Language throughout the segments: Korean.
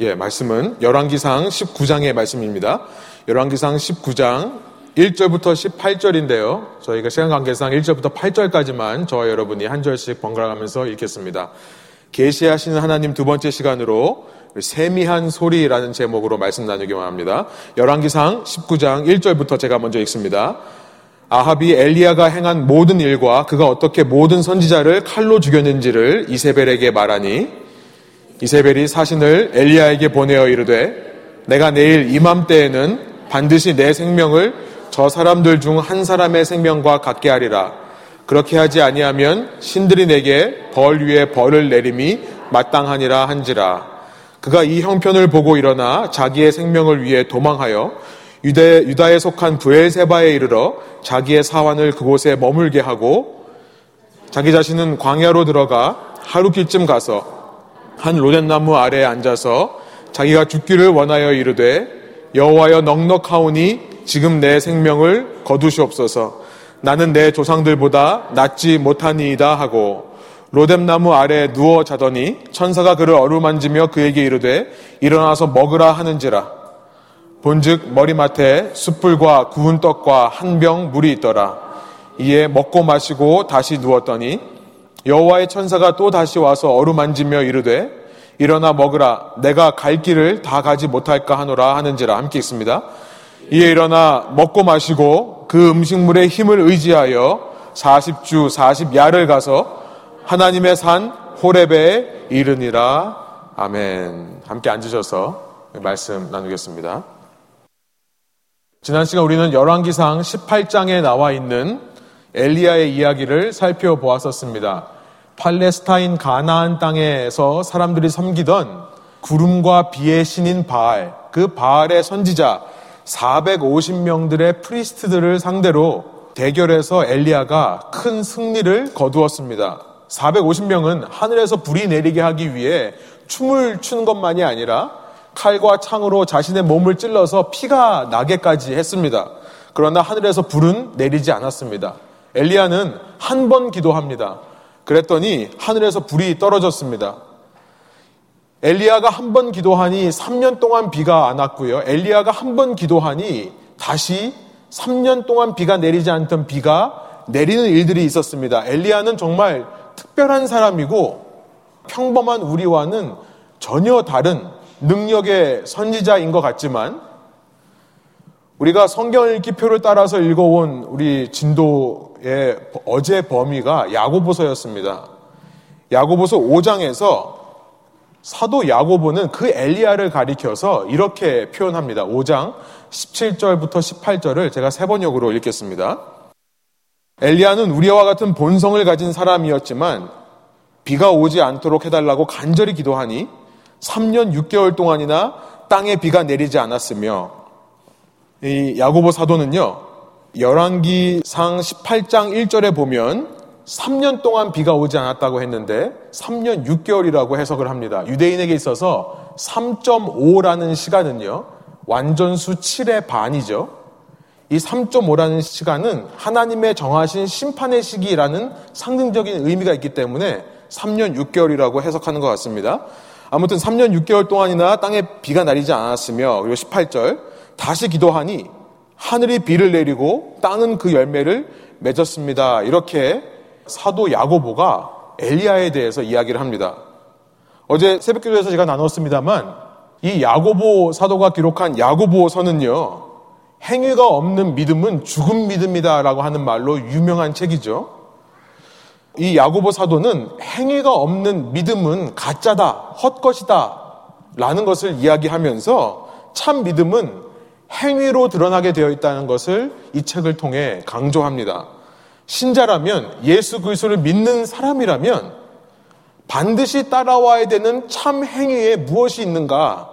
예, 말씀은 열왕기상 19장의 말씀입니다. 열왕기상 19장 1절부터 18절인데요. 저희가 시간 관계상 1절부터 8절까지만 저와 여러분이 한 절씩 번갈아가면서 읽겠습니다. 계시하시는 하나님 두 번째 시간으로 세미한 소리라는 제목으로 말씀 나누기 원합니다. 열왕기상 19장 1절부터 제가 먼저 읽습니다. 아합이 엘리야가 행한 모든 일과 그가 어떻게 모든 선지자를 칼로 죽였는지를 이세벨에게 말하니 이세벨이 사신을 엘리야에게 보내어 이르되 내가 내일 이맘때에는 반드시 내 생명을 저 사람들 중 한 사람의 생명과 같게 하리라. 그렇게 하지 아니하면 신들이 내게 벌 위에 벌을 내림이 마땅하니라 한지라. 그가 이 형편을 보고 일어나 자기의 생명을 위해 도망하여 유대, 유다에 속한 부엘세바에 이르러 자기의 사환을 그곳에 머물게 하고 자기 자신은 광야로 들어가 하루 길쯤 가서 한 로덴나무 아래에 앉아서 자기가 죽기를 원하여 이르되 여호와여 넉넉하오니 지금 내 생명을 거두시옵소서. 나는 내 조상들보다 낫지 못하니이다 하고 로뎀나무 아래 누워 자더니 천사가 그를 어루만지며 그에게 이르되 일어나서 먹으라 하는지라. 본즉 머리맡에 숯불과 구운 떡과 한 병 물이 있더라. 이에 먹고 마시고 다시 누웠더니 여호와의 천사가 또 다시 와서 어루만지며 이르되 일어나 먹으라 내가 갈 길을 다 가지 못할까 하노라 하는지라 함께 있습니다. 이에 일어나 먹고 마시고 그 음식물의 힘을 의지하여 40주 40야를 가서 하나님의 산 호렙에 이르니라 아멘. 함께 앉으셔서 말씀 나누겠습니다. 지난 시간 우리는 열왕기상 18장에 나와 있는 엘리야의 이야기를 살펴보았었습니다. 팔레스타인 가나안 땅에서 사람들이 섬기던 구름과 비의 신인 바알, 그 바알의 선지자 450명들의 프리스트들을 상대로 대결해서 엘리야가 큰 승리를 거두었습니다. 450명은 하늘에서 불이 내리게 하기 위해 춤을 추는 것만이 아니라 칼과 창으로 자신의 몸을 찔러서 피가 나게까지 했습니다. 그러나 하늘에서 불은 내리지 않았습니다. 엘리야는 한 번 기도합니다. 그랬더니 하늘에서 불이 떨어졌습니다. 엘리야가 한 번 기도하니 3년 동안 비가 안 왔고요. 엘리야가 한 번 기도하니 다시 3년 동안 비가 내리지 않던 비가 내리는 일들이 있었습니다. 엘리야는 정말 특별한 사람이고 평범한 우리와는 전혀 다른 능력의 선지자인 것 같지만 우리가 성경 읽기표를 따라서 읽어온 우리 진도의 어제 범위가 야고보서였습니다. 야고보서 5장에서 사도 야고보는 그 엘리야를 가리켜서 이렇게 표현합니다. 5장 17절부터 18절을 제가 세 번역으로 읽겠습니다. 엘리야는 우리와 같은 본성을 가진 사람이었지만 비가 오지 않도록 해달라고 간절히 기도하니 3년 6개월 동안이나 땅에 비가 내리지 않았으며 이 야고보 사도는요. 열왕기상 18장 1절에 보면 3년 동안 비가 오지 않았다고 했는데 3년 6개월이라고 해석을 합니다. 유대인에게 있어서 3.5라는 시간은요. 완전수 7의 반이죠. 이 3.5라는 시간은 하나님의 정하신 심판의 시기라는 상징적인 의미가 있기 때문에 3년 6개월이라고 해석하는 것 같습니다. 아무튼 3년 6개월 동안이나 땅에 비가 내리지 않았으며 그리고 18절 다시 기도하니 하늘이 비를 내리고 땅은 그 열매를 맺었습니다. 이렇게 사도 야고보가 엘리야에 대해서 이야기를 합니다. 어제 새벽기도에서 제가 나눴습니다만 이 야고보 사도가 기록한 야고보서는요. 행위가 없는 믿음은 죽은 믿음이다라고 하는 말로 유명한 책이죠. 이 야고보 사도는 행위가 없는 믿음은 가짜다, 헛것이다 라는 것을 이야기하면서 참 믿음은 행위로 드러나게 되어 있다는 것을 이 책을 통해 강조합니다. 신자라면 예수 그리스도를 믿는 사람이라면 반드시 따라와야 되는 참 행위에 무엇이 있는가?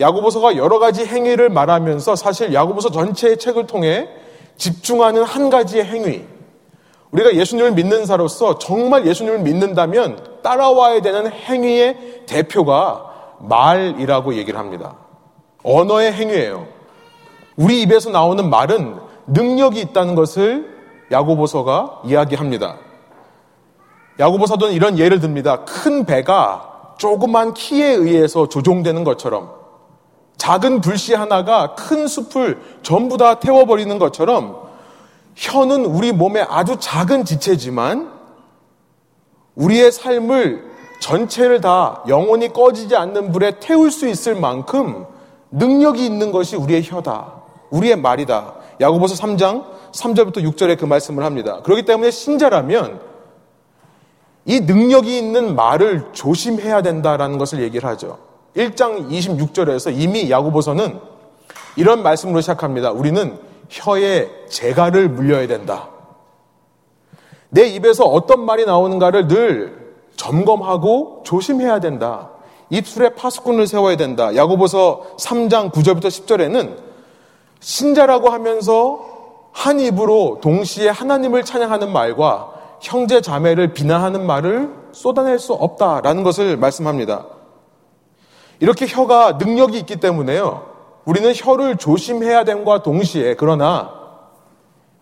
야고보서가 여러 가지 행위를 말하면서 사실 야고보서 전체의 책을 통해 집중하는 한 가지의 행위. 우리가 예수님을 믿는 사로서 정말 예수님을 믿는다면 따라와야 되는 행위의 대표가 말이라고 얘기를 합니다. 언어의 행위예요. 우리 입에서 나오는 말은 능력이 있다는 것을 야고보서가 이야기합니다. 야고보서는 이런 예를 듭니다. 큰 배가 조그만 키에 의해서 조종되는 것처럼 작은 불씨 하나가 큰 숲을 전부 다 태워버리는 것처럼 혀는 우리 몸의 아주 작은 지체지만 우리의 삶을 전체를 다 영원히 꺼지지 않는 불에 태울 수 있을 만큼 능력이 있는 것이 우리의 혀다. 우리의 말이다. 야고보서 3장 3절부터 6절에 그 말씀을 합니다. 그렇기 때문에 신자라면 이 능력이 있는 말을 조심해야 된다라는 것을 얘기를 하죠. 1장 26절에서 이미 야고보서는 이런 말씀으로 시작합니다. 우리는 혀에 재갈을 물려야 된다. 내 입에서 어떤 말이 나오는가를 늘 점검하고 조심해야 된다. 입술에 파수꾼을 세워야 된다. 야고보서 3장 9절부터 10절에는 신자라고 하면서 한 입으로 동시에 하나님을 찬양하는 말과 형제 자매를 비난하는 말을 쏟아낼 수 없다라는 것을 말씀합니다. 이렇게 혀가 능력이 있기 때문에요. 우리는 혀를 조심해야 됨과 동시에 그러나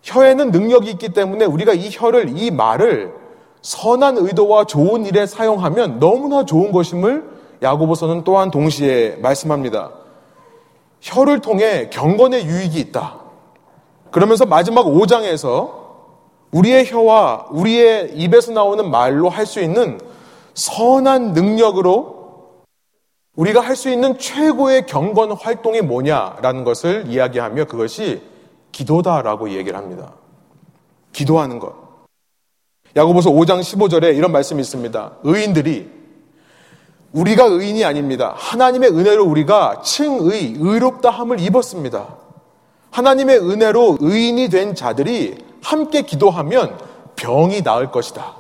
혀에는 능력이 있기 때문에 우리가 이 혀를 이 말을 선한 의도와 좋은 일에 사용하면 너무나 좋은 것임을 야고보서는 또한 동시에 말씀합니다. 혀를 통해 경건의 유익이 있다. 그러면서 마지막 5장에서 우리의 혀와 우리의 입에서 나오는 말로 할 수 있는 선한 능력으로 우리가 할 수 있는 최고의 경건 활동이 뭐냐라는 것을 이야기하며 그것이 기도다라고 얘기를 합니다. 기도하는 것. 야고보서 5장 15절에 이런 말씀이 있습니다. 의인들이 우리가 의인이 아닙니다. 하나님의 은혜로 우리가 칭의, 의롭다 함을 입었습니다. 하나님의 은혜로 의인이 된 자들이 함께 기도하면 병이 나을 것이다.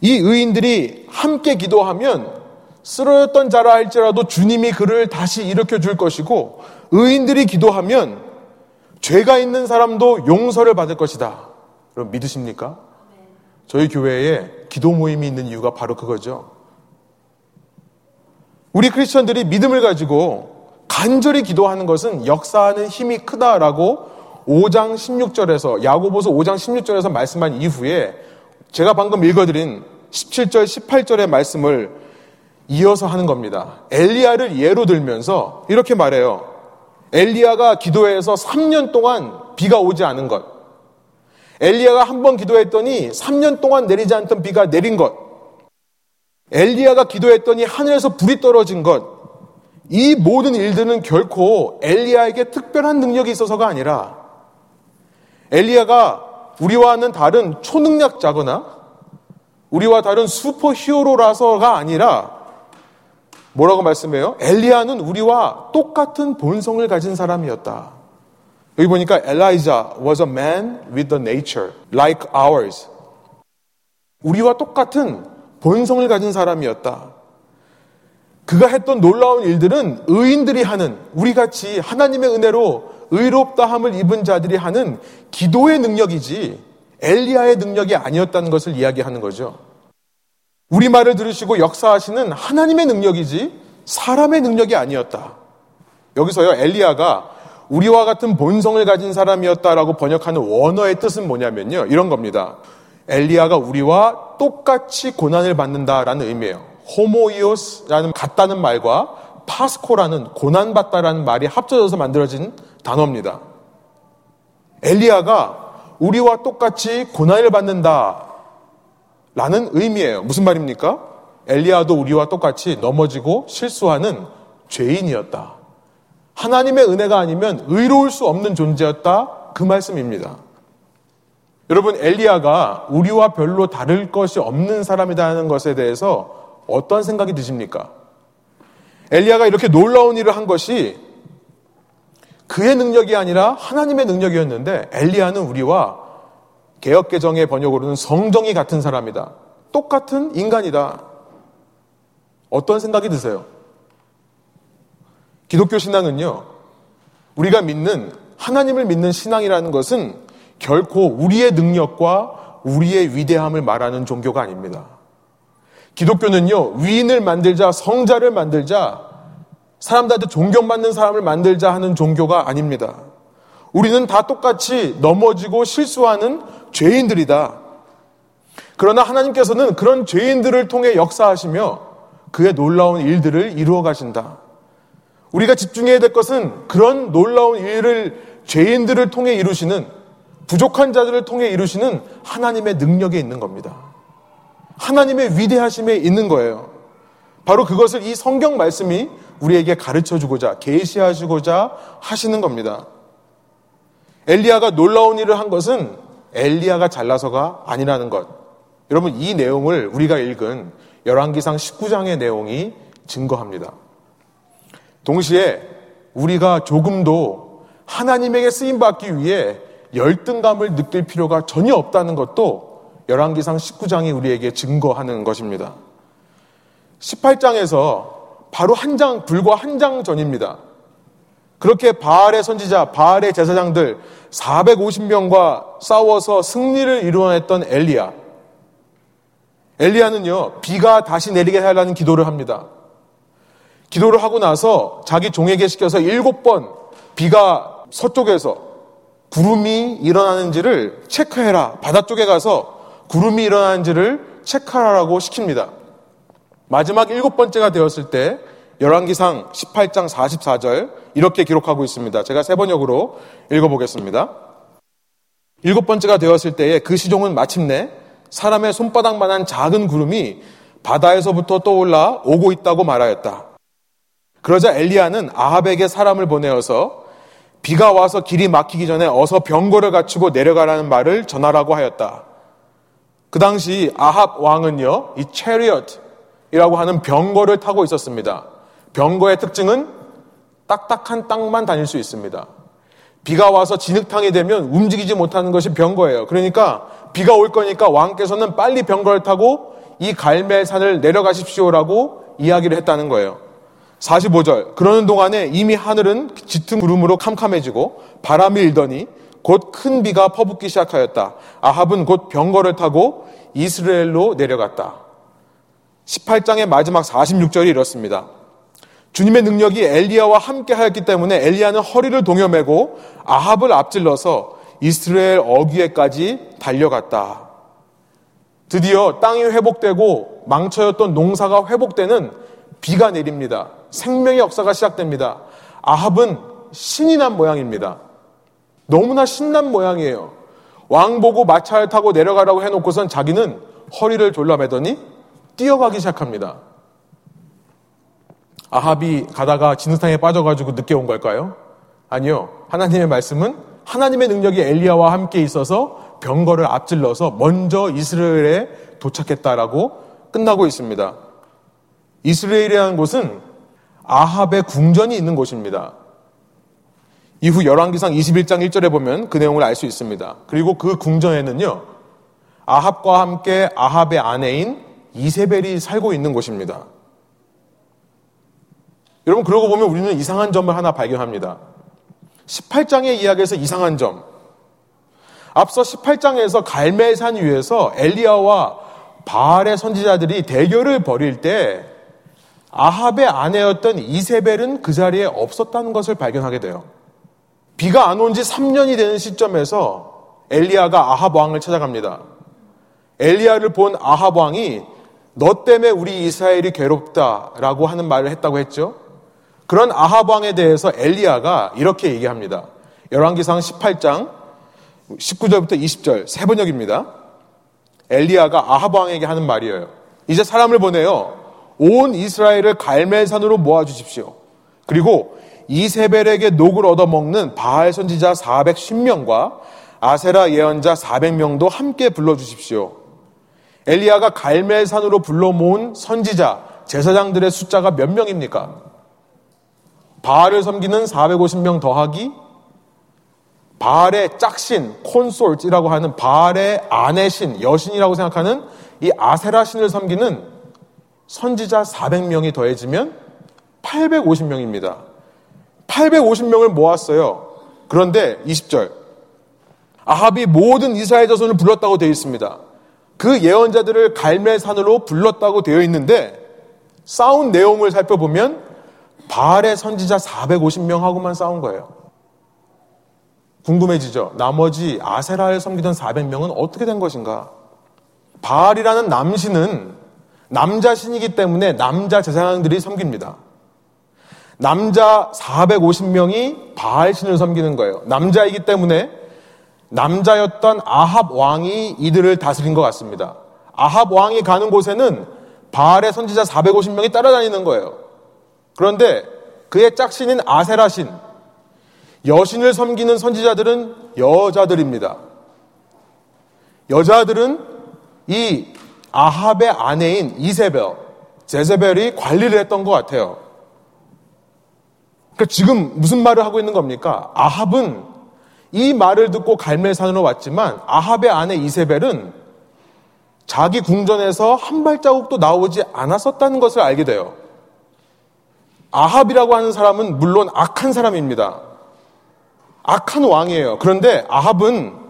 이 의인들이 함께 기도하면 쓰러졌던 자라 할지라도 주님이 그를 다시 일으켜 줄 것이고 의인들이 기도하면 죄가 있는 사람도 용서를 받을 것이다. 여러분 믿으십니까? 저희 교회에 기도 모임이 있는 이유가 바로 그거죠. 우리 크리스천들이 믿음을 가지고 간절히 기도하는 것은 역사하는 힘이 크다라고 5장 16절에서 야고보서 5장 16절에서 말씀한 이후에 제가 방금 읽어드린 17절 18절의 말씀을 이어서 하는 겁니다. 엘리야를 예로 들면서 이렇게 말해요. 엘리야가 기도해서 3년 동안 비가 오지 않은 것. 엘리야가 한 번 기도했더니 3년 동안 내리지 않던 비가 내린 것. 엘리야가 기도했더니 하늘에서 불이 떨어진 것. 이 모든 일들은 결코 엘리야에게 특별한 능력이 있어서가 아니라 엘리야가 우리와는 다른 초능력자거나 우리와 다른 슈퍼 히어로라서가 아니라 뭐라고 말씀해요? 엘리야는 우리와 똑같은 본성을 가진 사람이었다. 여기 보니까 엘라이자 was a man with a nature like ours. 우리와 똑같은 본성을 가진 사람이었다. 그가 했던 놀라운 일들은 의인들이 하는 우리 같이 하나님의 은혜로 의롭다함을 입은 자들이 하는 기도의 능력이지 엘리야의 능력이 아니었다는 것을 이야기하는 거죠. 우리 말을 들으시고 역사하시는 하나님의 능력이지 사람의 능력이 아니었다. 여기서요, 엘리야가 우리와 같은 본성을 가진 사람이었다라고 번역하는 원어의 뜻은 뭐냐면요. 이런 겁니다. 엘리야가 우리와 똑같이 고난을 받는다라는 의미예요. 호모이오스라는 같다는 말과 파스코라는 고난받다라는 말이 합쳐져서 만들어진 단어입니다. 엘리야가 우리와 똑같이 고난을 받는다 라는 의미예요. 무슨 말입니까? 엘리야도 우리와 똑같이 넘어지고 실수하는 죄인이었다. 하나님의 은혜가 아니면 의로울 수 없는 존재였다. 그 말씀입니다. 여러분, 엘리야가 우리와 별로 다를 것이 없는 사람이라는 것에 대해서 어떤 생각이 드십니까? 엘리야가 이렇게 놀라운 일을 한 것이 그의 능력이 아니라 하나님의 능력이었는데 엘리야는 우리와 개혁 개정의 번역으로는 성정이 같은 사람이다. 똑같은 인간이다. 어떤 생각이 드세요? 기독교 신앙은요, 우리가 믿는 하나님을 믿는 신앙이라는 것은 결코 우리의 능력과 우리의 위대함을 말하는 종교가 아닙니다. 기독교는요, 위인을 만들자, 성자를 만들자, 사람들한테 존경받는 사람을 만들자 하는 종교가 아닙니다. 우리는 다 똑같이 넘어지고 실수하는 죄인들이다. 그러나 하나님께서는 그런 죄인들을 통해 역사하시며 그의 놀라운 일들을 이루어 가신다. 우리가 집중해야 될 것은 그런 놀라운 일을 죄인들을 통해 이루시는 부족한 자들을 통해 이루시는 하나님의 능력에 있는 겁니다. 하나님의 위대하심에 있는 거예요. 바로 그것을 이 성경 말씀이 우리에게 가르쳐 주고자 계시하시고자 하시는 겁니다. 엘리야가 놀라운 일을 한 것은 엘리야가 잘나서가 아니라는 것. 여러분 이 내용을 우리가 읽은 열왕기상 19장의 내용이 증거합니다. 동시에 우리가 조금도 하나님에게 쓰임 받기 위해 열등감을 느낄 필요가 전혀 없다는 것도 열왕기상 19장이 우리에게 증거하는 것입니다. 18장에서 바로 한 장, 불과 한 장 전입니다. 그렇게 바알의 선지자, 바알의 제사장들 450명과 싸워서 승리를 이루어냈던 엘리야. 엘리야는요, 비가 다시 내리게 하려는 기도를 합니다. 기도를 하고 나서 자기 종에게 시켜서 일곱 번 비가 서쪽에서 구름이 일어나는지를 체크해라. 바다 쪽에 가서 구름이 일어나는지를 체크하라고 시킵니다. 마지막 일곱 번째가 되었을 때 열왕기상 18장 44절 이렇게 기록하고 있습니다. 제가 세 번역으로 읽어보겠습니다. 일곱 번째가 되었을 때에 그 시종은 마침내 사람의 손바닥만한 작은 구름이 바다에서부터 떠올라 오고 있다고 말하였다. 그러자 엘리야는 아합에게 사람을 보내어서 비가 와서 길이 막히기 전에 어서 병거를 갖추고 내려가라는 말을 전하라고 하였다. 그 당시 아합 왕은요, 이 체리엇이라고 하는 병거를 타고 있었습니다. 병거의 특징은 딱딱한 땅만 다닐 수 있습니다. 비가 와서 진흙탕이 되면 움직이지 못하는 것이 병거예요. 그러니까 비가 올 거니까 왕께서는 빨리 병거를 타고 이 갈멜산을 내려가십시오라고 이야기를 했다는 거예요. 45절. 그러는 동안에 이미 하늘은 짙은 구름으로 캄캄해지고 바람이 일더니 곧 큰 비가 퍼붓기 시작하였다. 아합은 곧 병거를 타고 이스라엘로 내려갔다. 18장의 마지막 46절이 이렇습니다. 주님의 능력이 엘리야와 함께 하였기 때문에 엘리야는 허리를 동여매고 아합을 앞질러서 이스라엘 어귀에까지 달려갔다. 드디어 땅이 회복되고 망쳐였던 농사가 회복되는 비가 내립니다. 생명의 역사가 시작됩니다. 아합은 신이 난 모양입니다. 너무나 신난 모양이에요. 왕 보고 마차를 타고 내려가라고 해놓고선 자기는 허리를 졸라매더니 뛰어가기 시작합니다. 아합이 가다가 진흙탕에 빠져가지고 늦게 온 걸까요? 아니요. 하나님의 말씀은 하나님의 능력이 엘리야와 함께 있어서 병거를 앞질러서 먼저 이스라엘에 도착했다라고 끝나고 있습니다. 이스라엘이라는 곳은 아합의 궁전이 있는 곳입니다. 이후 열왕기상 21장 1절에 보면 그 내용을 알 수 있습니다. 그리고 그 궁전에는요. 아합과 함께 아합의 아내인 이세벨이 살고 있는 곳입니다. 여러분 그러고 보면 우리는 이상한 점을 하나 발견합니다. 18장의 이야기에서 이상한 점. 앞서 18장에서 갈멜산 위에서 엘리야와 바알의 선지자들이 대결을 벌일 때 아합의 아내였던 이세벨은 그 자리에 없었다는 것을 발견하게 돼요. 비가 안 온 지 3년이 되는 시점에서 엘리야가 아합 왕을 찾아갑니다. 엘리야를 본 아합 왕이 너 때문에 우리 이스라엘이 괴롭다라고 하는 말을 했다고 했죠. 그런 아합 왕에 대해서 엘리야가 이렇게 얘기합니다. 열왕기상 18장 19절부터 20절 세 번역입니다. 엘리야가 아합 왕에게 하는 말이에요. 이제 사람을 보내요. 온 이스라엘을 갈멜산으로 모아 주십시오. 그리고 이세벨에게 녹을 얻어먹는 바알 선지자 410명과 아세라 예언자 400명도 함께 불러 주십시오. 엘리야가 갈멜산으로 불러 모은 선지자 제사장들의 숫자가 몇 명입니까? 바알을 섬기는 450명 더하기 바알의 짝신, 콘솔이라고 하는 바알의 아내신, 여신이라고 생각하는 이 아세라 신을 섬기는 선지자 400명이 더해지면 850명입니다. 850명을 모았어요. 그런데 20절. 아합이 모든 이스라엘 자손을 불렀다고 되어 있습니다. 그 예언자들을 갈멜산으로 불렀다고 되어 있는데 싸운 내용을 살펴보면 바알의 선지자 450명하고만 싸운 거예요. 궁금해지죠? 나머지 아세라를 섬기던 400명은 어떻게 된 것인가? 바알이라는 남신은 남자 신이기 때문에 남자 제사장들이 섬깁니다. 남자 450명이 바알 신을 섬기는 거예요. 남자이기 때문에 남자였던 아합 왕이 이들을 다스린 것 같습니다. 아합 왕이 가는 곳에는 바알의 선지자 450명이 따라다니는 거예요. 그런데 그의 짝신인 아세라 신, 여신을 섬기는 선지자들은 여자들입니다. 여자들은 이 아합의 아내인 이세벨, 제세벨이 관리를 했던 것 같아요. 그러니까 지금 무슨 말을 하고 있는 겁니까? 아합은 이 말을 듣고 갈멜산으로 왔지만 아합의 아내 이세벨은 자기 궁전에서 한 발자국도 나오지 않았었다는 것을 알게 돼요. 아합이라고 하는 사람은 물론 악한 사람입니다. 악한 왕이에요. 그런데 아합은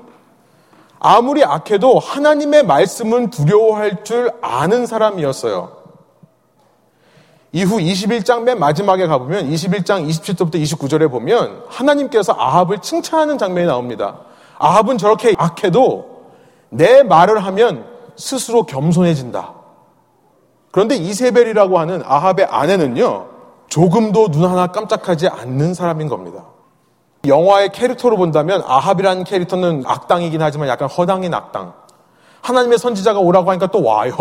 아무리 악해도 하나님의 말씀은 두려워할 줄 아는 사람이었어요. 이후 21장 맨 마지막에 가보면 21장 27절부터 29절에 보면 하나님께서 아합을 칭찬하는 장면이 나옵니다. 아합은 저렇게 악해도 내 말을 하면 스스로 겸손해진다. 그런데 이세벨이라고 하는 아합의 아내는요, 조금도 눈 하나 깜짝하지 않는 사람인 겁니다. 영화의 캐릭터로 본다면 아합이라는 캐릭터는 악당이긴 하지만 약간 허당인 악당. 하나님의 선지자가 오라고 하니까 또 와요.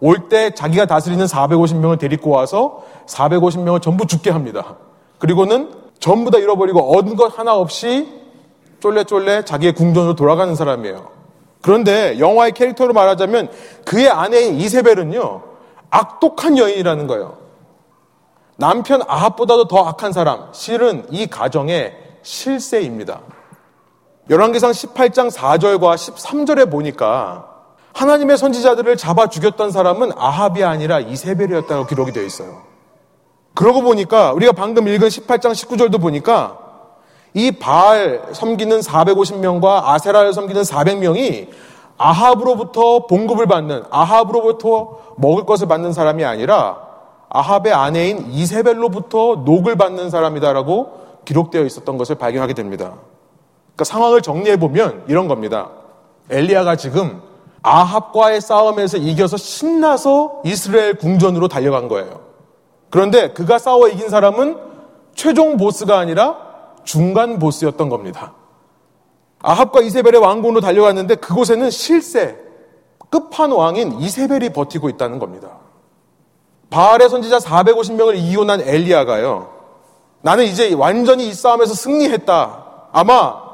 올 때 자기가 다스리는 450명을 데리고 와서 450명을 전부 죽게 합니다. 그리고는 전부 다 잃어버리고 얻은 것 하나 없이 쫄래쫄래 자기의 궁전으로 돌아가는 사람이에요. 그런데 영화의 캐릭터로 말하자면 그의 아내인 이세벨은요, 악독한 여인이라는 거예요. 남편 아합보다도 더 악한 사람, 실은 이 가정의 실세입니다. 열왕기상 18장 4절과 13절에 보니까 하나님의 선지자들을 잡아 죽였던 사람은 아합이 아니라 이세벨이었다고 기록이 되어 있어요. 그러고 보니까 우리가 방금 읽은 18장 19절도 보니까 이 바알 섬기는 450명과 아세라를 섬기는 400명이 아합으로부터 봉급을 받는 아합으로부터 먹을 것을 받는 사람이 아니라 아합의 아내인 이세벨로부터 녹을 받는 사람이다라고 기록되어 있었던 것을 발견하게 됩니다. 그러니까 상황을 정리해 보면 이런 겁니다. 엘리야가 지금 아합과의 싸움에서 이겨서 신나서 이스라엘 궁전으로 달려간 거예요. 그런데 그가 싸워 이긴 사람은 최종 보스가 아니라 중간 보스였던 겁니다. 아합과 이세벨의 왕궁으로 달려갔는데 그곳에는 실세, 끝판왕인 이세벨이 버티고 있다는 겁니다. 바알의 선지자 450명을 이혼한 엘리야가요. 나는 이제 완전히 이 싸움에서 승리했다. 아마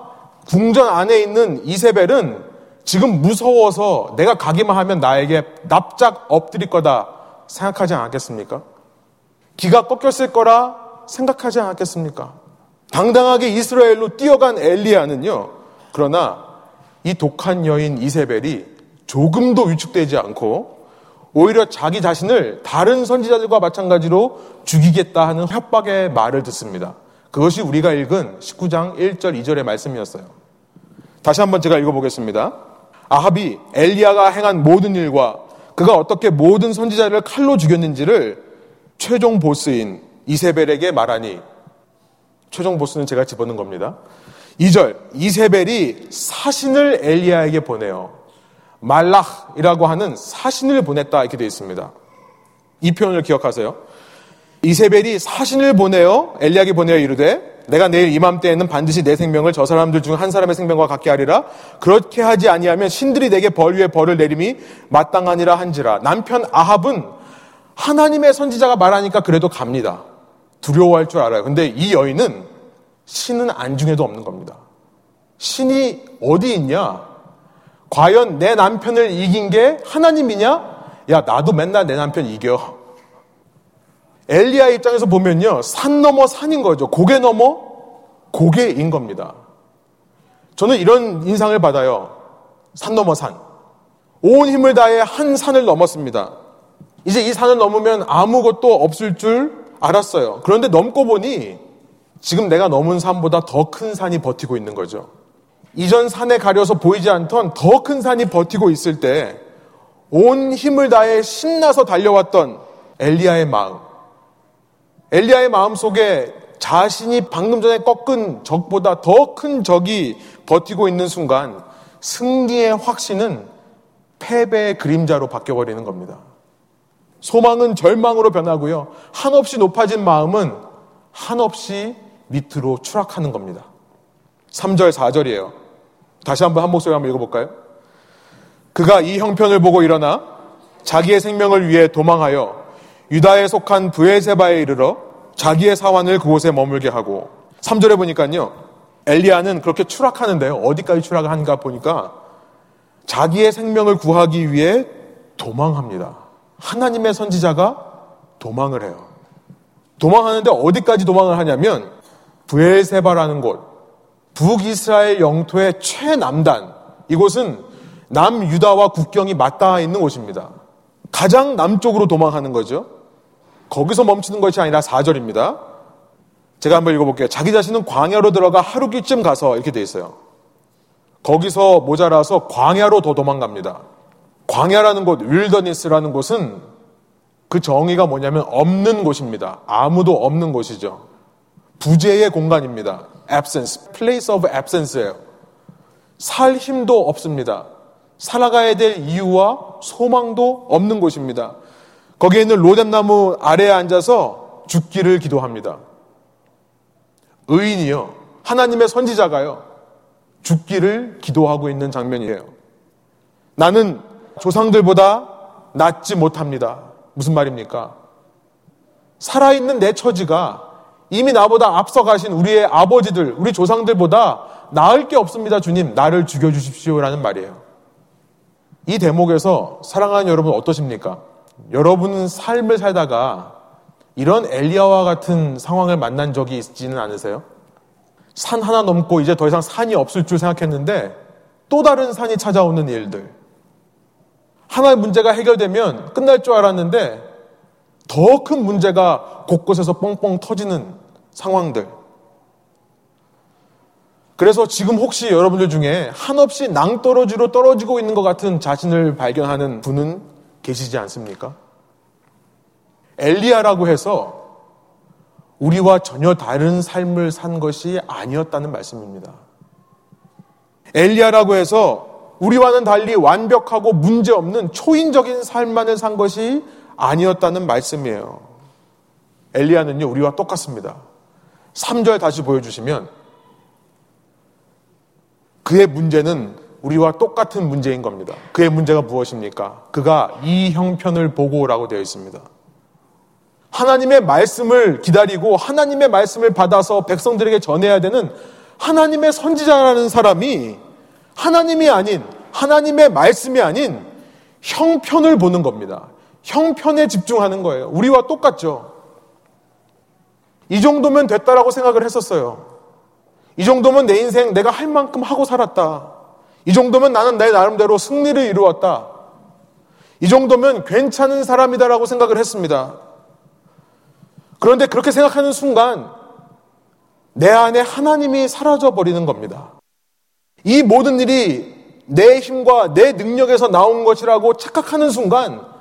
궁전 안에 있는 이세벨은 지금 무서워서 내가 가기만 하면 나에게 납작 엎드릴 거다 생각하지 않았겠습니까? 기가 꺾였을 거라 생각하지 않았겠습니까? 당당하게 이스라엘로 뛰어간 엘리야는요. 그러나 이 독한 여인 이세벨이 조금도 위축되지 않고 오히려 자기 자신을 다른 선지자들과 마찬가지로 죽이겠다 하는 협박의 말을 듣습니다. 그것이 우리가 읽은 19장 1절 2절의 말씀이었어요. 다시 한번 제가 읽어보겠습니다. 아합이 엘리야가 행한 모든 일과 그가 어떻게 모든 선지자를 칼로 죽였는지를 최종 보스인 이세벨에게 말하니 최종 보스는 제가 집어넣은 겁니다. 2절 이세벨이 사신을 엘리야에게 보내요. 말락이라고 하는 사신을 보냈다 이렇게 되어 있습니다. 이 표현을 기억하세요. 이세벨이 사신을 보내요. 엘리야에게 보내요 이르되 내가 내일 이맘때에는 반드시 내 생명을 저 사람들 중 한 사람의 생명과 같게 하리라. 그렇게 하지 아니하면 신들이 내게 벌 위에 벌을 내림이 마땅하니라 한지라. 남편 아합은 하나님의 선지자가 말하니까 그래도 갑니다. 두려워할 줄 알아요. 근데 이 여인은 신은 안중에도 없는 겁니다. 신이 어디 있냐? 과연 내 남편을 이긴 게 하나님이냐? 야, 나도 맨날 내 남편 이겨. 엘리야 입장에서 보면요. 산 넘어 산인 거죠. 고개 넘어 고개인 겁니다. 저는 이런 인상을 받아요. 산 넘어 산. 온 힘을 다해 한 산을 넘었습니다. 이제 이 산을 넘으면 아무것도 없을 줄 알았어요. 그런데 넘고 보니 지금 내가 넘은 산보다 더 큰 산이 버티고 있는 거죠. 이전 산에 가려서 보이지 않던 더 큰 산이 버티고 있을 때 온 힘을 다해 신나서 달려왔던 엘리야의 마음. 엘리야의 마음 속에 자신이 방금 전에 꺾은 적보다 더 큰 적이 버티고 있는 순간 승리의 확신은 패배의 그림자로 바뀌어버리는 겁니다. 소망은 절망으로 변하고요. 한없이 높아진 마음은 한없이 밑으로 추락하는 겁니다. 3절, 4절이에요. 다시 한번 한 목소리 한번 읽어볼까요? 그가 이 형편을 보고 일어나 자기의 생명을 위해 도망하여 유다에 속한 부에세바에 이르러 자기의 사환을 그곳에 머물게 하고 3절에 보니까요. 엘리야는 그렇게 추락하는데요. 어디까지 추락하는가 보니까 자기의 생명을 구하기 위해 도망합니다. 하나님의 선지자가 도망을 해요. 도망하는데 어디까지 도망을 하냐면 부엘세바라는 곳, 북이스라엘 영토의 최남단, 이곳은 남유다와 국경이 맞닿아 있는 곳입니다. 가장 남쪽으로 도망하는 거죠. 거기서 멈추는 것이 아니라 4절입니다. 제가 한번 읽어볼게요. 자기 자신은 광야로 들어가 하루기쯤 가서 이렇게 돼 있어요. 거기서 모자라서 광야로 더 도망갑니다. 광야라는 곳, 윌더니스라는 곳은 그 정의가 뭐냐면 없는 곳입니다. 아무도 없는 곳이죠. 부재의 공간입니다. absence, place of absence예요. 살 힘도 없습니다. 살아가야 될 이유와 소망도 없는 곳입니다. 거기에 있는 로뎀나무 아래에 앉아서 죽기를 기도합니다. 의인이요. 하나님의 선지자가요. 죽기를 기도하고 있는 장면이에요. 나는 조상들보다 낫지 못합니다. 무슨 말입니까? 살아있는 내 처지가 이미 나보다 앞서가신 우리의 아버지들, 우리 조상들보다 나을 게 없습니다, 주님. 나를 죽여주십시오 라는 말이에요. 이 대목에서 사랑하는 여러분 어떠십니까? 여러분은 삶을 살다가 이런 엘리야와 같은 상황을 만난 적이 있지는 않으세요? 산 하나 넘고 이제 더 이상 산이 없을 줄 생각했는데 또 다른 산이 찾아오는 일들. 하나의 문제가 해결되면 끝날 줄 알았는데 더 큰 문제가 곳곳에서 뻥뻥 터지는 상황들. 그래서 지금 혹시 여러분들 중에 한없이 낭떠러지로 떨어지고 있는 것 같은 자신을 발견하는 분은 계시지 않습니까? 엘리야라고 해서 우리와 전혀 다른 삶을 산 것이 아니었다는 말씀입니다. 엘리야라고 해서 우리와는 달리 완벽하고 문제없는 초인적인 삶만을 산 것이 아니었다는 말씀이에요. 엘리야는요, 우리와 똑같습니다. 3절 다시 보여주시면 그의 문제는 우리와 똑같은 문제인 겁니다. 그의 문제가 무엇입니까? 그가 이 형편을 보고라고 되어 있습니다. 하나님의 말씀을 기다리고 하나님의 말씀을 받아서 백성들에게 전해야 되는 하나님의 선지자라는 사람이 하나님이 아닌 하나님의 말씀이 아닌 형편을 보는 겁니다. 형편에 집중하는 거예요. 우리와 똑같죠. 이 정도면 됐다라고 생각을 했었어요. 이 정도면 내 인생 내가 할 만큼 하고 살았다. 이 정도면 나는 내 나름대로 승리를 이루었다. 이 정도면 괜찮은 사람이다라고 생각을 했습니다. 그런데 그렇게 생각하는 순간 내 안에 하나님이 사라져 버리는 겁니다. 이 모든 일이 내 힘과 내 능력에서 나온 것이라고 착각하는 순간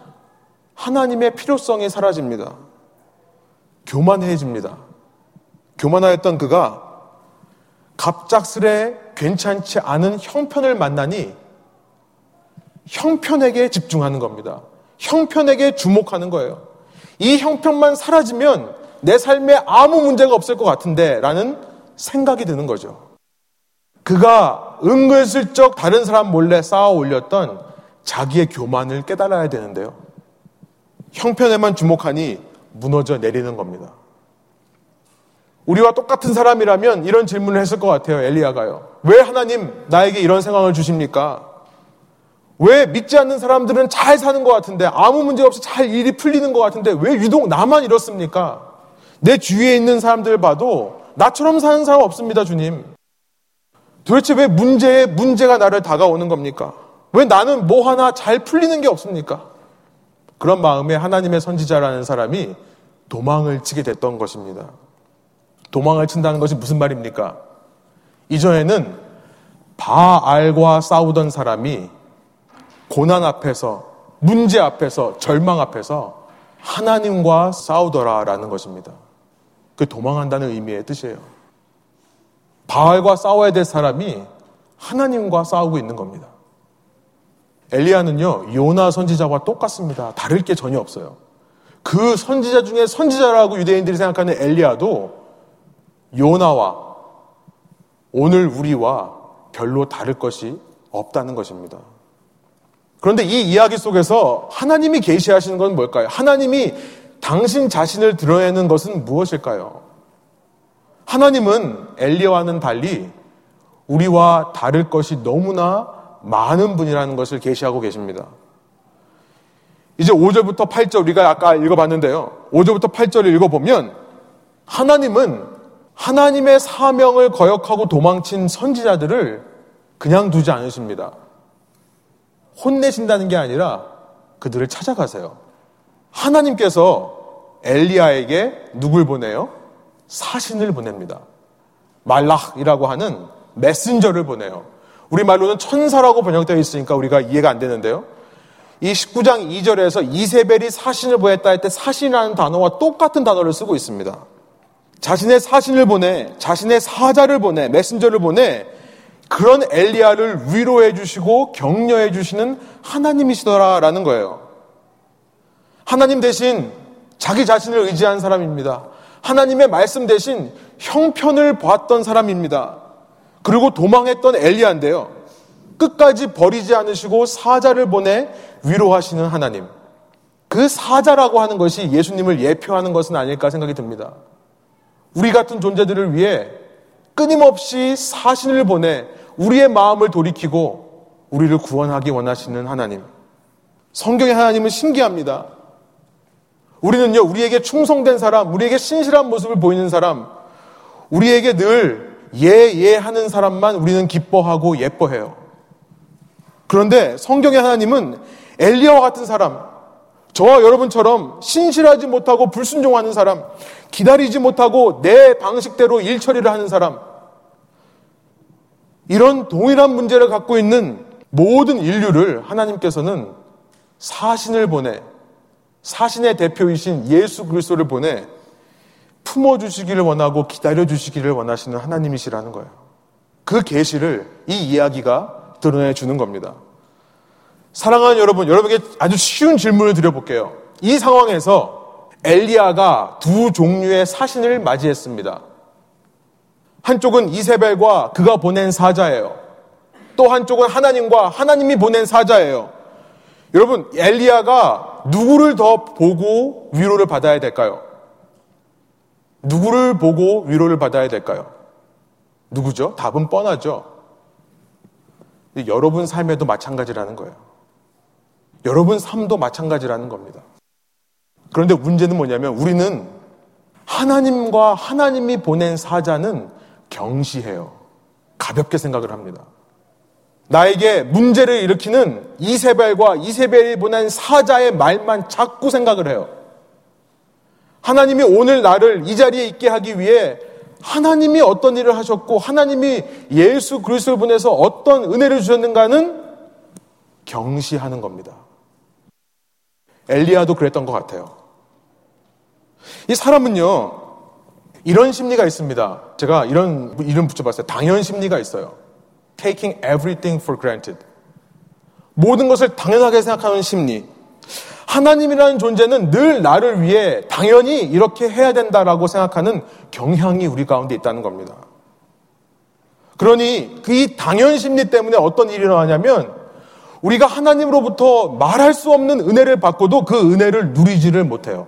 하나님의 필요성이 사라집니다. 교만해집니다. 교만하였던 그가 갑작스레 괜찮지 않은 형편을 만나니 형편에게 집중하는 겁니다. 형편에게 주목하는 거예요. 이 형편만 사라지면 내 삶에 아무 문제가 없을 것 같은데 라는 생각이 드는 거죠. 그가 은근슬쩍 다른 사람 몰래 쌓아 올렸던 자기의 교만을 깨달아야 되는데요. 형편에만 주목하니 무너져 내리는 겁니다. 우리와 똑같은 사람이라면 이런 질문을 했을 것 같아요. 엘리야가요. 왜 하나님 나에게 이런 상황을 주십니까? 왜 믿지 않는 사람들은 잘 사는 것 같은데 아무 문제 없이 잘 일이 풀리는 것 같은데 왜 유독 나만 이렇습니까? 내 주위에 있는 사람들 봐도 나처럼 사는 사람 없습니다, 주님. 도대체 왜 문제에 문제가 나를 다가오는 겁니까? 왜 나는 뭐 하나 잘 풀리는 게 없습니까? 그런 마음에 하나님의 선지자라는 사람이 도망을 치게 됐던 것입니다. 도망을 친다는 것이 무슨 말입니까? 이전에는 바알과 싸우던 사람이 고난 앞에서, 문제 앞에서, 절망 앞에서 하나님과 싸우더라라는 것입니다. 그 도망한다는 의미의 뜻이에요. 바알과 싸워야 될 사람이 하나님과 싸우고 있는 겁니다. 엘리야는요, 요나 선지자와 똑같습니다. 다를 게 전혀 없어요. 그 선지자 중에 선지자라고 유대인들이 생각하는 엘리야도 요나와 오늘 우리와 별로 다를 것이 없다는 것입니다. 그런데 이 이야기 속에서 하나님이 계시하시는 건 뭘까요? 하나님이 당신 자신을 드러내는 것은 무엇일까요? 하나님은 엘리와는 달리 우리와 다를 것이 너무나 많은 분이라는 것을 계시하고 계십니다. 이제 5절부터 8절 우리가 아까 읽어봤는데요. 5절부터 8절을 읽어보면 하나님은 하나님의 사명을 거역하고 도망친 선지자들을 그냥 두지 않으십니다. 혼내신다는 게 아니라 그들을 찾아가세요. 하나님께서 엘리야에게 누굴 보내요? 사신을 보냅니다. 말락이라고 하는 메신저를 보내요. 우리말로는 천사라고 번역되어 있으니까 우리가 이해가 안 되는데요. 이 19장 2절에서 이세벨이 사신을 보냈다 할 때 사신이라는 단어와 똑같은 단어를 쓰고 있습니다. 자신의 사신을 보내, 자신의 사자를 보내, 메신저를 보내, 그런 엘리야를 위로해 주시고 격려해 주시는 하나님이시더라라는 거예요. 하나님 대신 자기 자신을 의지한 사람입니다. 하나님의 말씀 대신 형편을 보았던 사람입니다. 그리고 도망했던 엘리야인데요. 끝까지 버리지 않으시고 사자를 보내 위로하시는 하나님. 그 사자라고 하는 것이 예수님을 예표하는 것은 아닐까 생각이 듭니다. 우리 같은 존재들을 위해 끊임없이 사신을 보내 우리의 마음을 돌이키고 우리를 구원하기 원하시는 하나님. 성경의 하나님은 신기합니다. 우리는요, 우리에게 충성된 사람, 우리에게 신실한 모습을 보이는 사람, 우리에게 늘 예, 예 하는 사람만 우리는 기뻐하고 예뻐해요. 그런데 성경의 하나님은 엘리야와 같은 사람, 저와 여러분처럼 신실하지 못하고 불순종하는 사람, 기다리지 못하고 내 방식대로 일 처리를 하는 사람, 이런 동일한 문제를 갖고 있는 모든 인류를 하나님께서는 사신을 보내, 사신의 대표이신 예수 그리스도를 보내 품어주시기를 원하고 기다려주시기를 원하시는 하나님이시라는 거예요. 그 계시를 이 이야기가 드러내 주는 겁니다. 사랑하는 여러분, 여러분에게 아주 쉬운 질문을 드려볼게요. 이 상황에서 엘리야가 두 종류의 사신을 맞이했습니다. 한쪽은 이세벨과 그가 보낸 사자예요. 또 한쪽은 하나님과 하나님이 보낸 사자예요. 여러분, 엘리야가 누구를 더 보고 위로를 받아야 될까요? 누구를 보고 위로를 받아야 될까요? 누구죠? 답은 뻔하죠. 여러분 삶에도 마찬가지라는 거예요. 여러분 삶도 마찬가지라는 겁니다. 그런데 문제는 뭐냐면 우리는 하나님과 하나님이 보낸 사자는 경시해요. 가볍게 생각을 합니다. 나에게 문제를 일으키는 이세벨과 이세벨이 보낸 사자의 말만 자꾸 생각을 해요. 하나님이 오늘 나를 이 자리에 있게 하기 위해 하나님이 어떤 일을 하셨고 하나님이 예수 그리스도를 보내서 어떤 은혜를 주셨는가는 경시하는 겁니다. 엘리야도 그랬던 것 같아요. 이 사람은요, 이런 심리가 있습니다. 제가 이런 이름 붙여봤어요. 당연 심리가 있어요. Taking everything for granted. 모든 것을 당연하게 생각하는 심리. 하나님이라는 존재는 늘 나를 위해 당연히 이렇게 해야 된다라고 생각하는 경향이 우리 가운데 있다는 겁니다. 그러니 그 이 당연 심리 때문에 어떤 일이 일어나냐면 우리가 하나님으로부터 말할 수 없는 은혜를 받고도 그 은혜를 누리지를 못해요.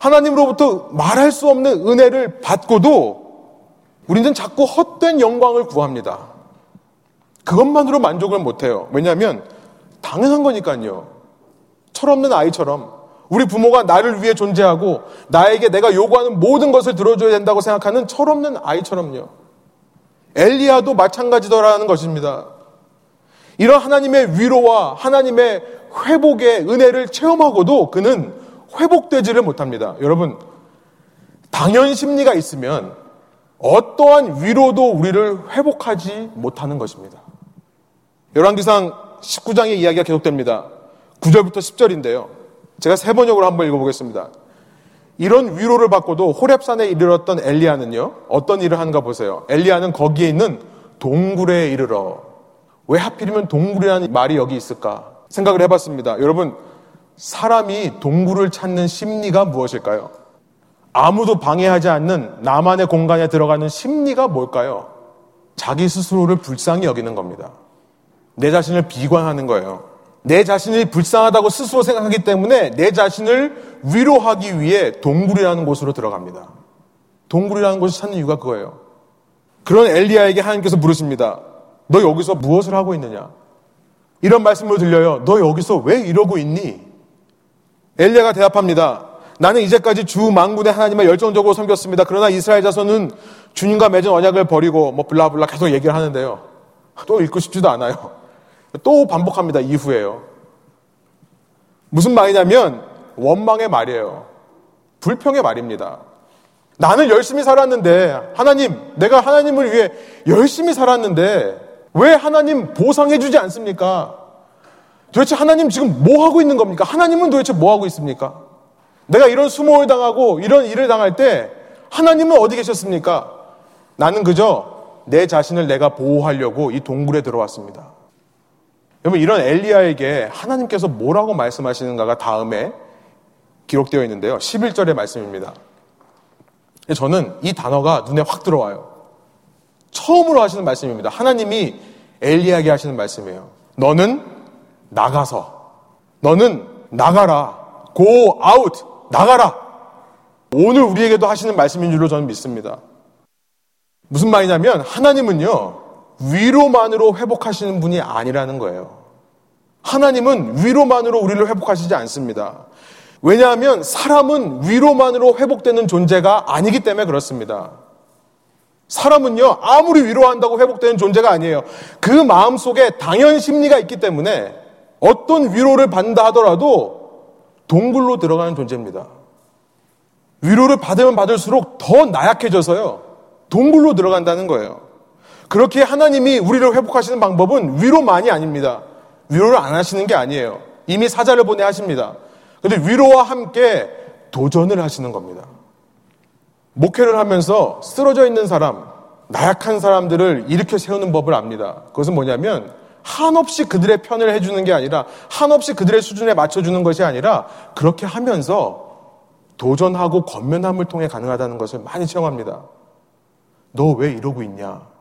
하나님으로부터 말할 수 없는 은혜를 받고도 우리는 자꾸 헛된 영광을 구합니다. 그것만으로 만족을 못해요. 왜냐하면 당연한 거니까요. 철없는 아이처럼 우리 부모가 나를 위해 존재하고 나에게 내가 요구하는 모든 것을 들어줘야 된다고 생각하는 철없는 아이처럼요. 엘리야도 마찬가지더라는 것입니다. 이런 하나님의 위로와 하나님의 회복의 은혜를 체험하고도 그는 회복되지를 못합니다. 여러분, 당연 심리가 있으면 어떠한 위로도 우리를 회복하지 못하는 것입니다. 열왕기상 19장의 이야기가 계속됩니다. 9절부터 10절인데요. 제가 세 번역으로 한번 읽어보겠습니다. 이런 위로를 받고도 호랩산에 이르렀던 엘리야는요. 어떤 일을 하는가 보세요. 엘리야는 거기에 있는 동굴에 이르러 왜 하필이면 동굴이라는 말이 여기 있을까 생각을 해봤습니다. 여러분 사람이 동굴을 찾는 심리가 무엇일까요? 아무도 방해하지 않는 나만의 공간에 들어가는 심리가 뭘까요? 자기 스스로를 불쌍히 여기는 겁니다. 내 자신을 비관하는 거예요. 내 자신이 불쌍하다고 스스로 생각하기 때문에 내 자신을 위로하기 위해 동굴이라는 곳으로 들어갑니다. 동굴이라는 곳을 찾는 이유가 그거예요. 그런 엘리야에게 하나님께서 물으십니다. 너 여기서 무엇을 하고 있느냐? 이런 말씀을 들려요. 너 여기서 왜 이러고 있니? 엘리야가 대답합니다. 나는 이제까지 주 망군의 하나님을 열정적으로 섬겼습니다. 그러나 이스라엘 자손은 주님과 맺은 언약을 버리고 뭐 블라블라 계속 얘기를 하는데요. 또 읽고 싶지도 않아요. 또 반복합니다. 이후에요. 무슨 말이냐면 원망의 말이에요. 불평의 말입니다. 나는 열심히 살았는데 하나님, 내가 하나님을 위해 열심히 살았는데 왜 하나님 보상해 주지 않습니까? 도대체 하나님 지금 뭐 하고 있는 겁니까? 하나님은 도대체 뭐 하고 있습니까? 내가 이런 수모를 당하고 이런 일을 당할 때 하나님은 어디 계셨습니까? 나는 그저 내 자신을 내가 보호하려고 이 동굴에 들어왔습니다. 여러분 이런 엘리야에게 하나님께서 뭐라고 말씀하시는가가 다음에 기록되어 있는데요. 11절의 말씀입니다. 저는 이 단어가 눈에 확 들어와요. 처음으로 하시는 말씀입니다. 하나님이 엘리야에게 하시는 말씀이에요. 너는 나가서 너는 나가라. go out. 나가라. 오늘 우리에게도 하시는 말씀인 줄로 저는 믿습니다. 무슨 말이냐면 하나님은요. 위로만으로 회복하시는 분이 아니라는 거예요. 하나님은 위로만으로 우리를 회복하시지 않습니다. 왜냐하면 사람은 위로만으로 회복되는 존재가 아니기 때문에 그렇습니다. 사람은요, 아무리 위로한다고 회복되는 존재가 아니에요. 그 마음 속에 당연 심리가 있기 때문에 어떤 위로를 받는다 하더라도 동굴로 들어가는 존재입니다. 위로를 받으면 받을수록 더 나약해져서요, 동굴로 들어간다는 거예요. 그렇게 하나님이 우리를 회복하시는 방법은 위로만이 아닙니다. 위로를 안 하시는 게 아니에요. 이미 사자를 보내 하십니다. 근데 위로와 함께 도전을 하시는 겁니다. 목회를 하면서 쓰러져 있는 사람, 나약한 사람들을 일으켜 세우는 법을 압니다. 그것은 뭐냐면 한없이 그들의 편을 해주는 게 아니라 한없이 그들의 수준에 맞춰주는 것이 아니라 그렇게 하면서 도전하고 권면함을 통해 가능하다는 것을 많이 체험합니다. 너 왜 이러고 있냐?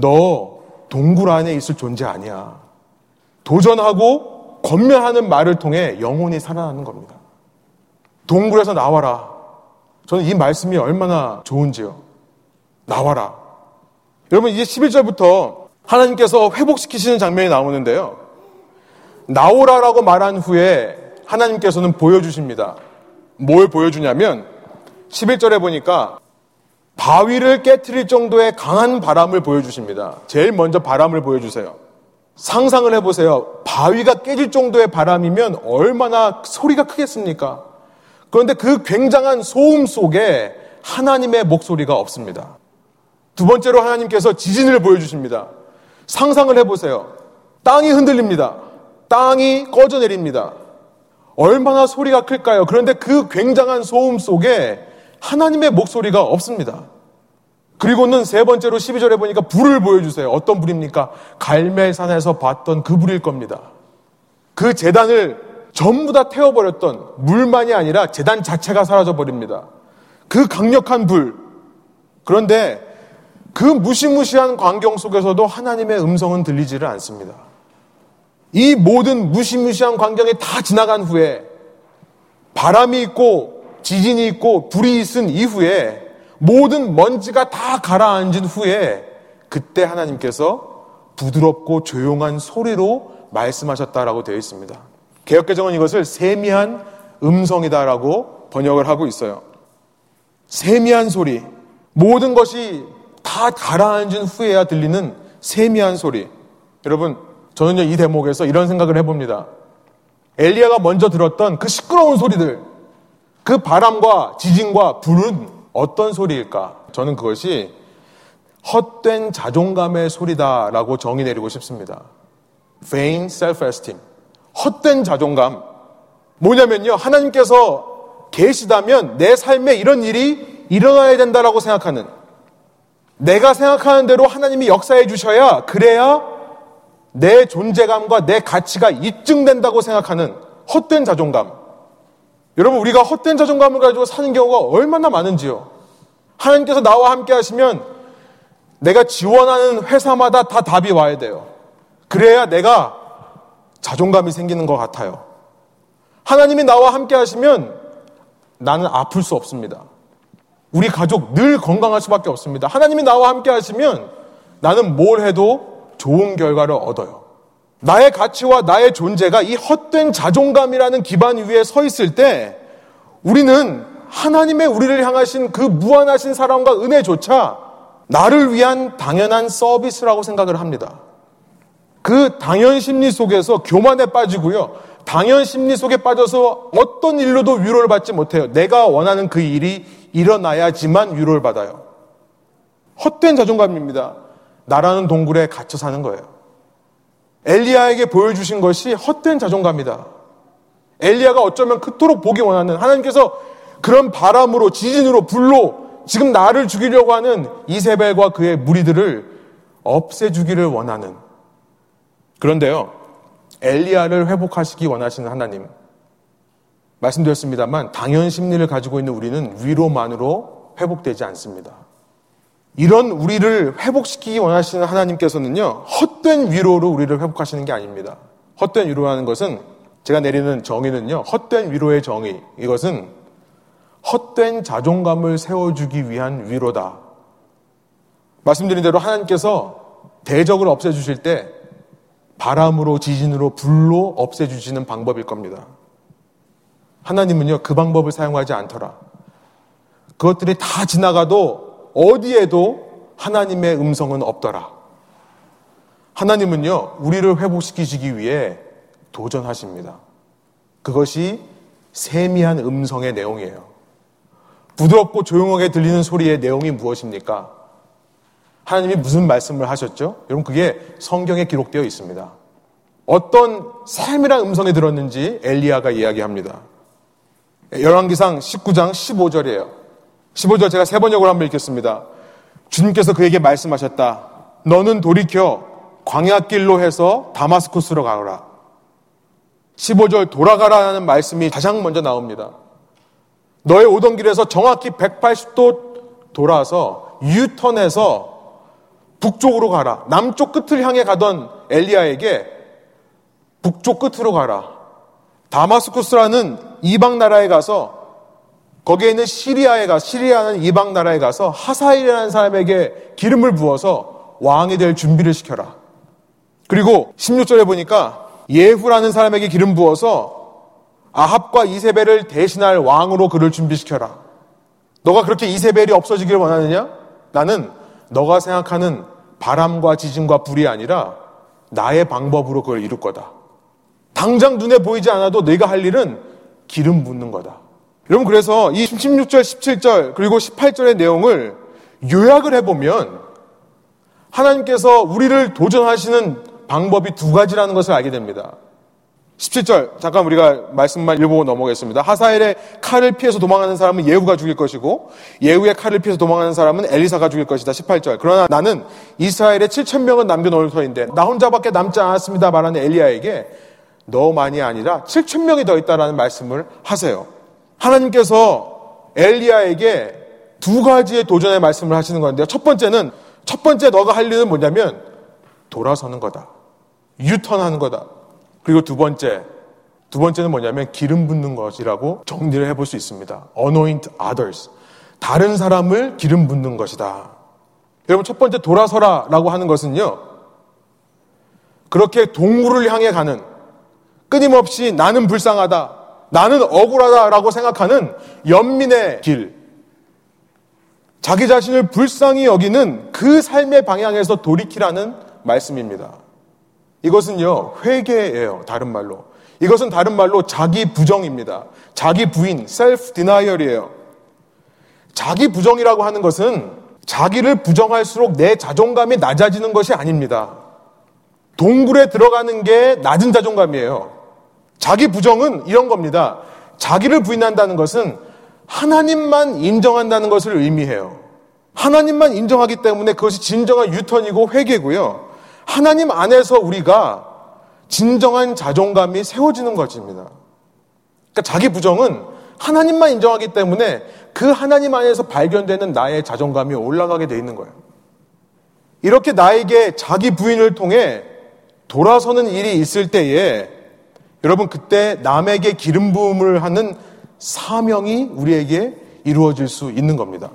너 동굴 안에 있을 존재 아니야. 도전하고 권면하는 말을 통해 영혼이 살아나는 겁니다. 동굴에서 나와라. 저는 이 말씀이 얼마나 좋은지요. 나와라. 여러분, 이제 11절부터 하나님께서 회복시키시는 장면이 나오는데요. 나오라라고 말한 후에 하나님께서는 보여주십니다. 뭘 보여주냐면, 11절에 보니까 바위를 깨뜨릴 정도의 강한 바람을 보여주십니다. 제일 먼저 바람을 보여주세요. 상상을 해보세요. 바위가 깨질 정도의 바람이면 얼마나 소리가 크겠습니까? 그런데 그 굉장한 소음 속에 하나님의 목소리가 없습니다. 두 번째로 하나님께서 지진을 보여주십니다. 상상을 해보세요. 땅이 흔들립니다. 땅이 꺼져 내립니다. 얼마나 소리가 클까요? 그런데 그 굉장한 소음 속에 하나님의 목소리가 없습니다. 그리고는 세 번째로 12절에 보니까 불을 보여주세요. 어떤 불입니까? 갈멜산에서 봤던 그 불일 겁니다. 그 재단을 전부 다 태워버렸던 물만이 아니라 재단 자체가 사라져버립니다. 그 강력한 불. 그런데 그 무시무시한 광경 속에서도 하나님의 음성은 들리지를 않습니다. 이 모든 무시무시한 광경이 다 지나간 후에 바람이 있고 지진이 있고 불이 있은 이후에 모든 먼지가 다 가라앉은 후에 그때 하나님께서 부드럽고 조용한 소리로 말씀하셨다라고 되어 있습니다. 개혁개정은 이것을 세미한 음성이다라고 번역을 하고 있어요. 세미한 소리. 모든 것이 다 가라앉은 후에야 들리는 세미한 소리. 여러분, 저는요, 이 대목에서 이런 생각을 해봅니다. 엘리야가 먼저 들었던 그 시끄러운 소리들, 그 바람과 지진과 불은 어떤 소리일까? 저는 그것이 헛된 자존감의 소리다라고 정의 내리고 싶습니다. vain self-esteem. 헛된 자존감. 뭐냐면요. 하나님께서 계시다면 내 삶에 이런 일이 일어나야 된다라고 생각하는 내가 생각하는 대로 하나님이 역사해 주셔야 그래야 내 존재감과 내 가치가 입증된다고 생각하는 헛된 자존감. 여러분, 우리가 헛된 자존감을 가지고 사는 경우가 얼마나 많은지요. 하나님께서 나와 함께 하시면 내가 지원하는 회사마다 다 답이 와야 돼요. 그래야 내가 자존감이 생기는 것 같아요. 하나님이 나와 함께 하시면 나는 아플 수 없습니다. 우리 가족 늘 건강할 수밖에 없습니다. 하나님이 나와 함께 하시면 나는 뭘 해도 좋은 결과를 얻어요. 나의 가치와 나의 존재가 이 헛된 자존감이라는 기반 위에 서 있을 때 우리는 하나님의 우리를 향하신 그 무한하신 사랑과 은혜조차 나를 위한 당연한 서비스라고 생각을 합니다. 그 당연 심리 속에서 교만에 빠지고요. 당연 심리 속에 빠져서 어떤 일로도 위로를 받지 못해요. 내가 원하는 그 일이 일어나야지만 위로를 받아요. 헛된 자존감입니다. 나라는 동굴에 갇혀 사는 거예요. 엘리야에게 보여주신 것이 헛된 자존감이다. 엘리야가 어쩌면 그토록 보기 원하는 하나님께서 그런 바람으로 지진으로 불로 지금 나를 죽이려고 하는 이세벨과 그의 무리들을 없애주기를 원하는 그런데요 엘리야를 회복하시기 원하시는 하나님 말씀드렸습니다만 당연 심리를 가지고 있는 우리는 위로만으로 회복되지 않습니다. 이런 우리를 회복시키기 원하시는 하나님께서는요 헛된 위로로 우리를 회복하시는 게 아닙니다. 헛된 위로라는 것은 제가 내리는 정의는요 헛된 위로의 정의 이것은 헛된 자존감을 세워주기 위한 위로다. 말씀드린 대로 하나님께서 대적을 없애주실 때 바람으로 지진으로 불로 없애주시는 방법일 겁니다. 하나님은요, 그 방법을 사용하지 않더라. 그것들이 다 지나가도 어디에도 하나님의 음성은 없더라. 하나님은요, 우리를 회복시키시기 위해 도전하십니다. 그것이 세미한 음성의 내용이에요. 부드럽고 조용하게 들리는 소리의 내용이 무엇입니까? 하나님이 무슨 말씀을 하셨죠? 여러분, 그게 성경에 기록되어 있습니다. 어떤 삶이란 음성이 들었는지 엘리야가 이야기합니다. 열왕기상 19장 15절이에요. 15절 제가 세 번역으로 한번 읽겠습니다. 주님께서 그에게 말씀하셨다. 너는 돌이켜 광야길로 해서 다마스쿠스로 가라. 15절 돌아가라는 말씀이 가장 먼저 나옵니다. 너의 오던 길에서 정확히 180도 돌아서 유턴해서 북쪽으로 가라. 남쪽 끝을 향해 가던 엘리야에게 북쪽 끝으로 가라. 다마스쿠스라는 이방 나라에 가서 거기에 있는 시리아에 가 시리아는 이방 나라에 가서 하사일이라는 사람에게 기름을 부어서 왕이 될 준비를 시켜라. 그리고 16절에 보니까 예후라는 사람에게 기름 부어서 아합과 이세벨을 대신할 왕으로 그를 준비시켜라. 너가 그렇게 이세벨이 없어지기를 원하느냐? 나는 너가 생각하는 바람과 지진과 불이 아니라 나의 방법으로 그걸 이룰 거다. 당장 눈에 보이지 않아도 내가 할 일은 기름 붓는 거다. 여러분 그래서 이 16절, 17절 그리고 18절의 내용을 요약을 해보면 하나님께서 우리를 도전하시는 방법이 두 가지라는 것을 알게 됩니다. 17절 잠깐 우리가 말씀만 읽어보고 넘어가겠습니다. 하사엘의 칼을 피해서 도망하는 사람은 예후가 죽일 것이고 예후의 칼을 피해서 도망하는 사람은 엘리사가 죽일 것이다. 18절 그러나 나는 이스라엘의 7천 명은 남겨놓을 터인데 나 혼자밖에 남지 않았습니다. 말하는 엘리야에게 너만이 아니라 7천 명이 더 있다라는 말씀을 하세요. 하나님께서 엘리야에게 두 가지의 도전의 말씀을 하시는 건데요. 첫 번째는 첫 번째 너가 할 일은 뭐냐면 돌아서는 거다. 유턴하는 거다. 그리고 두 번째, 두 번째는 뭐냐면 기름 붓는 것이라고 정리를 해볼 수 있습니다. anoint others. 다른 사람을 기름 붓는 것이다. 여러분, 첫 번째 돌아서라 라고 하는 것은요, 그렇게 동물을 향해 가는 끊임없이 나는 불쌍하다, 나는 억울하다 라고 생각하는 연민의 길, 자기 자신을 불쌍히 여기는 그 삶의 방향에서 돌이키라는 말씀입니다. 이것은요, 회개예요. 다른 말로. 이것은 다른 말로 자기 부정입니다. 자기 부인, self denial이에요. 자기 부정이라고 하는 것은 자기를 부정할수록 내 자존감이 낮아지는 것이 아닙니다. 동굴에 들어가는 게 낮은 자존감이에요. 자기 부정은 이런 겁니다. 자기를 부인한다는 것은 하나님만 인정한다는 것을 의미해요. 하나님만 인정하기 때문에 그것이 진정한 유턴이고 회개고요. 하나님 안에서 우리가 진정한 자존감이 세워지는 것입니다. 그러니까 자기 부정은 하나님만 인정하기 때문에 그 하나님 안에서 발견되는 나의 자존감이 올라가게 돼 있는 거예요. 이렇게 나에게 자기 부인을 통해 돌아서는 일이 있을 때에 여러분 그때 남에게 기름 부음을 하는 사명이 우리에게 이루어질 수 있는 겁니다.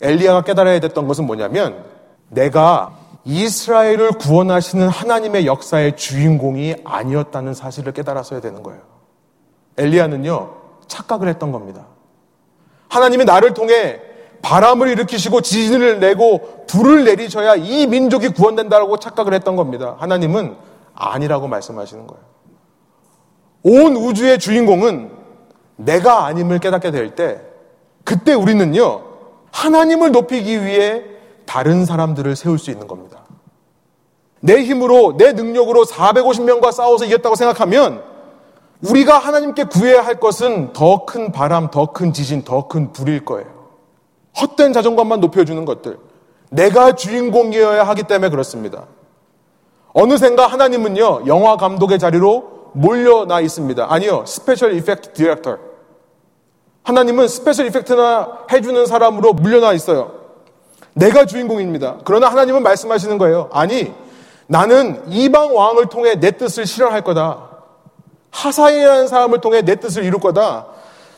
엘리야가 깨달아야 됐던 것은 뭐냐면 내가 이스라엘을 구원하시는 하나님의 역사의 주인공이 아니었다는 사실을 깨달았어야 되는 거예요. 엘리야는요, 착각을 했던 겁니다. 하나님이 나를 통해 바람을 일으키시고 지진을 내고 불을 내리셔야 이 민족이 구원된다고 착각을 했던 겁니다. 하나님은 아니라고 말씀하시는 거예요. 온 우주의 주인공은 내가 아님을 깨닫게 될 때, 그때 우리는요, 하나님을 높이기 위해 다른 사람들을 세울 수 있는 겁니다. 내 힘으로, 내 능력으로 450명과 싸워서 이겼다고 생각하면 우리가 하나님께 구해야 할 것은 더 큰 바람, 더 큰 지진, 더 큰 불일 거예요. 헛된 자존감만 높여주는 것들. 내가 주인공이어야 하기 때문에 그렇습니다. 어느샌가 하나님은요, 영화 감독의 자리로 몰려나 있습니다. 아니요, special effect director. 하나님은 special effect나 해주는 사람으로 물러나 있어요. 내가 주인공입니다. 그러나 하나님은 말씀하시는 거예요. 아니, 나는 이방 왕을 통해 내 뜻을 실현할 거다. 하사엘이라는 사람을 통해 내 뜻을 이룰 거다.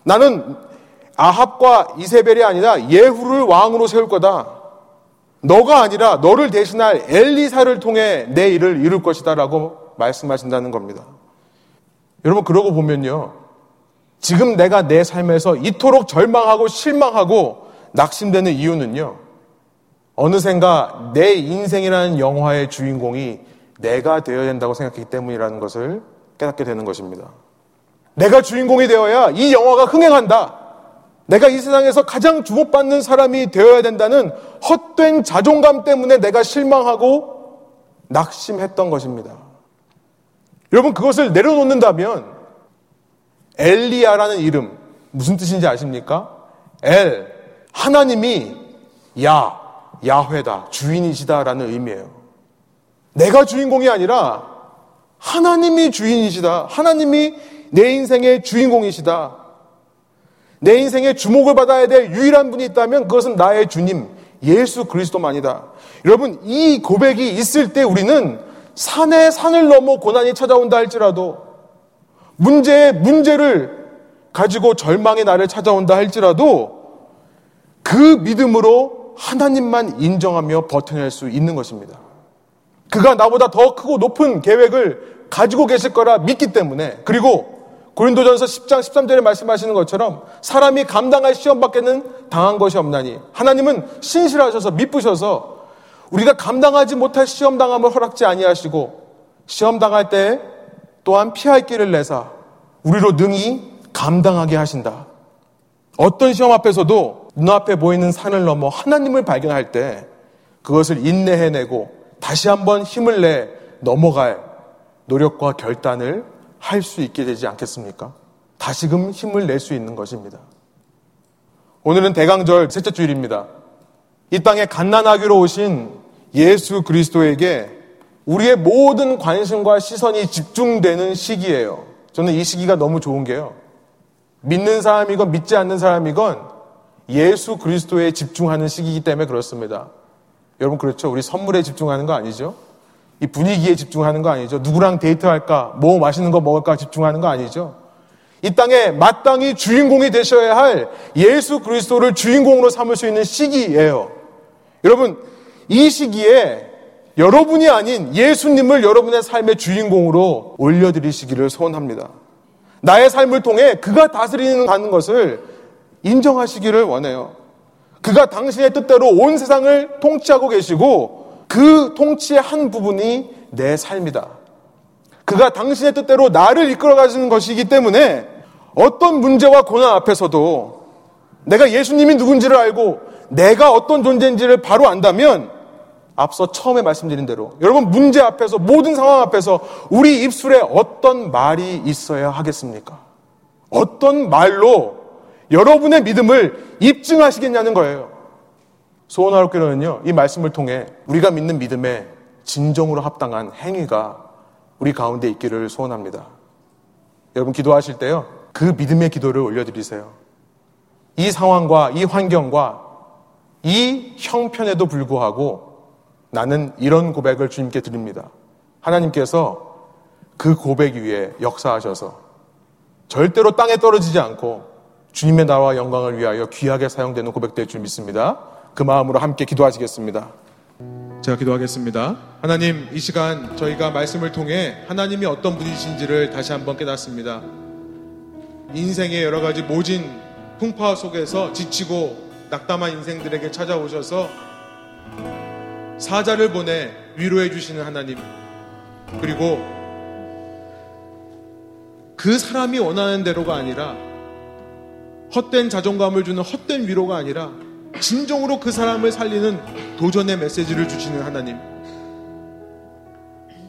나는 아합과 이세벨이 아니라 예후를 왕으로 세울 거다. 너가 아니라 너를 대신할 엘리사를 통해 내 일을 이룰 것이다라고 말씀하신다는 겁니다. 여러분 그러고 보면요. 지금 내가 내 삶에서 이토록 절망하고 실망하고 낙심되는 이유는요. 어느샌가 내 인생이라는 영화의 주인공이 내가 되어야 된다고 생각했기 때문이라는 것을 깨닫게 되는 것입니다. 내가 주인공이 되어야 이 영화가 흥행한다. 내가 이 세상에서 가장 주목받는 사람이 되어야 된다는 헛된 자존감 때문에 내가 실망하고 낙심했던 것입니다. 여러분 그것을 내려놓는다면 엘리야라는 이름 무슨 뜻인지 아십니까? 엘 하나님이 야 야훼다 주인이시다라는 의미예요. 내가 주인공이 아니라 하나님이 주인이시다. 하나님이 내 인생의 주인공이시다. 내 인생의 주목을 받아야 될 유일한 분이 있다면 그것은 나의 주님 예수 그리스도만이다. 여러분 이 고백이 있을 때 우리는 산에 산을 넘어 고난이 찾아온다 할지라도 문제에 문제를 가지고 절망의 날을 찾아온다 할지라도 그 믿음으로 하나님만 인정하며 버텨낼 수 있는 것입니다. 그가 나보다 더 크고 높은 계획을 가지고 계실 거라 믿기 때문에 그리고 고린도전서 10장 13절에 말씀하시는 것처럼 사람이 감당할 시험 밖에는 당한 것이 없나니 하나님은 신실하셔서 미쁘셔서 우리가 감당하지 못할 시험 당함을 허락지 아니하시고 시험 당할 때 또한 피할 길을 내사 우리로 능히 감당하게 하신다. 어떤 시험 앞에서도 눈앞에 보이는 산을 넘어 하나님을 발견할 때 그것을 인내해내고 다시 한번 힘을 내 넘어갈 노력과 결단을 할 수 있게 되지 않겠습니까? 다시금 힘을 낼 수 있는 것입니다. 오늘은 대강절 셋째 주일입니다. 이 땅에 갓난아기로 오신 예수 그리스도에게 우리의 모든 관심과 시선이 집중되는 시기예요. 저는 이 시기가 너무 좋은 게요. 믿는 사람이건 믿지 않는 사람이건 예수 그리스도에 집중하는 시기이기 때문에 그렇습니다. 여러분 그렇죠? 우리 선물에 집중하는 거 아니죠? 이 분위기에 집중하는 거 아니죠? 누구랑 데이트할까? 뭐 맛있는 거 먹을까? 집중하는 거 아니죠? 이 땅에 마땅히 주인공이 되셔야 할 예수 그리스도를 주인공으로 삼을 수 있는 시기예요. 여러분, 이 시기에 여러분이 아닌 예수님을 여러분의 삶의 주인공으로 올려드리시기를 소원합니다. 나의 삶을 통해 그가 다스리는 것을 인정하시기를 원해요. 그가 당신의 뜻대로 온 세상을 통치하고 계시고 그 통치의 한 부분이 내 삶이다. 그가 당신의 뜻대로 나를 이끌어 가시는 것이기 때문에 어떤 문제와 고난 앞에서도 내가 예수님이 누군지를 알고 내가 어떤 존재인지를 바로 안다면 앞서 처음에 말씀드린 대로 여러분 문제 앞에서 모든 상황 앞에서 우리 입술에 어떤 말이 있어야 하겠습니까? 어떤 말로 여러분의 믿음을 입증하시겠냐는 거예요. 소원하옵기로는요, 이 말씀을 통해 우리가 믿는 믿음에 진정으로 합당한 행위가 우리 가운데 있기를 소원합니다. 여러분 기도하실 때요, 그 믿음의 기도를 올려드리세요. 이 상황과 이 환경과 이 형편에도 불구하고 나는 이런 고백을 주님께 드립니다. 하나님께서 그 고백 위에 역사하셔서 절대로 땅에 떨어지지 않고 주님의 나라와 영광을 위하여 귀하게 사용되는 고백될 줄 믿습니다. 그 마음으로 함께 기도하시겠습니다. 제가 기도하겠습니다. 하나님, 이 시간 저희가 말씀을 통해 하나님이 어떤 분이신지를 다시 한번 깨닫습니다. 인생의 여러 가지 모진 풍파 속에서 지치고 낙담한 인생들에게 찾아오셔서 사자를 보내 위로해 주시는 하나님. 그리고 그 사람이 원하는 대로가 아니라 헛된 자존감을 주는 헛된 위로가 아니라 진정으로 그 사람을 살리는 도전의 메시지를 주시는 하나님.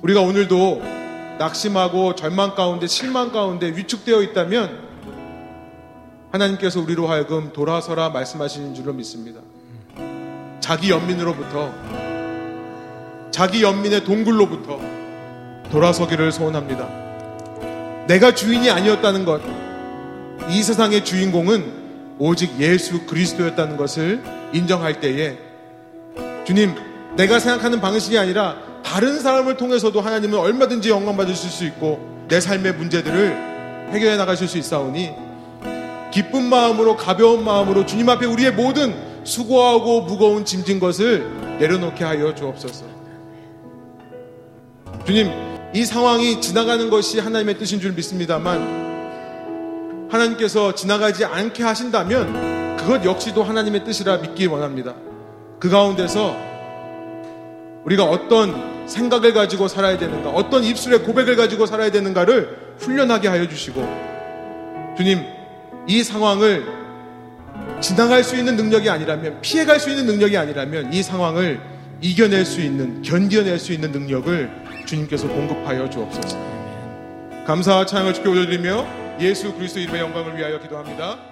우리가 오늘도 낙심하고 절망 가운데 실망 가운데 위축되어 있다면 하나님께서 우리로 하여금 돌아서라 말씀하시는 줄로 믿습니다. 자기 연민으로부터 자기 연민의 동굴로부터 돌아서기를 소원합니다. 내가 주인이 아니었다는 것, 이 세상의 주인공은 오직 예수 그리스도였다는 것을 인정할 때에 주님, 내가 생각하는 방식이 아니라 다른 사람을 통해서도 하나님은 얼마든지 영광 받으실 수 있고 내 삶의 문제들을 해결해 나가실 수 있사오니 기쁜 마음으로 가벼운 마음으로 주님 앞에 우리의 모든 수고하고 무거운 짐진 것을 내려놓게 하여 주옵소서. 주님, 이 상황이 지나가는 것이 하나님의 뜻인 줄 믿습니다만 하나님께서 지나가지 않게 하신다면 그것 역시도 하나님의 뜻이라 믿기 원합니다. 그 가운데서 우리가 어떤 생각을 가지고 살아야 되는가, 어떤 입술의 고백을 가지고 살아야 되는가를 훈련하게 하여 주시고 주님, 이 상황을 지나갈 수 있는 능력이 아니라면, 피해갈 수 있는 능력이 아니라면 이 상황을 이겨낼 수 있는, 견뎌낼 수 있는 능력을 주님께서 공급하여 주옵소서. 감사와 찬양을 주께 올려드리며 예수 그리스도 이름의 영광을 위하여 기도합니다.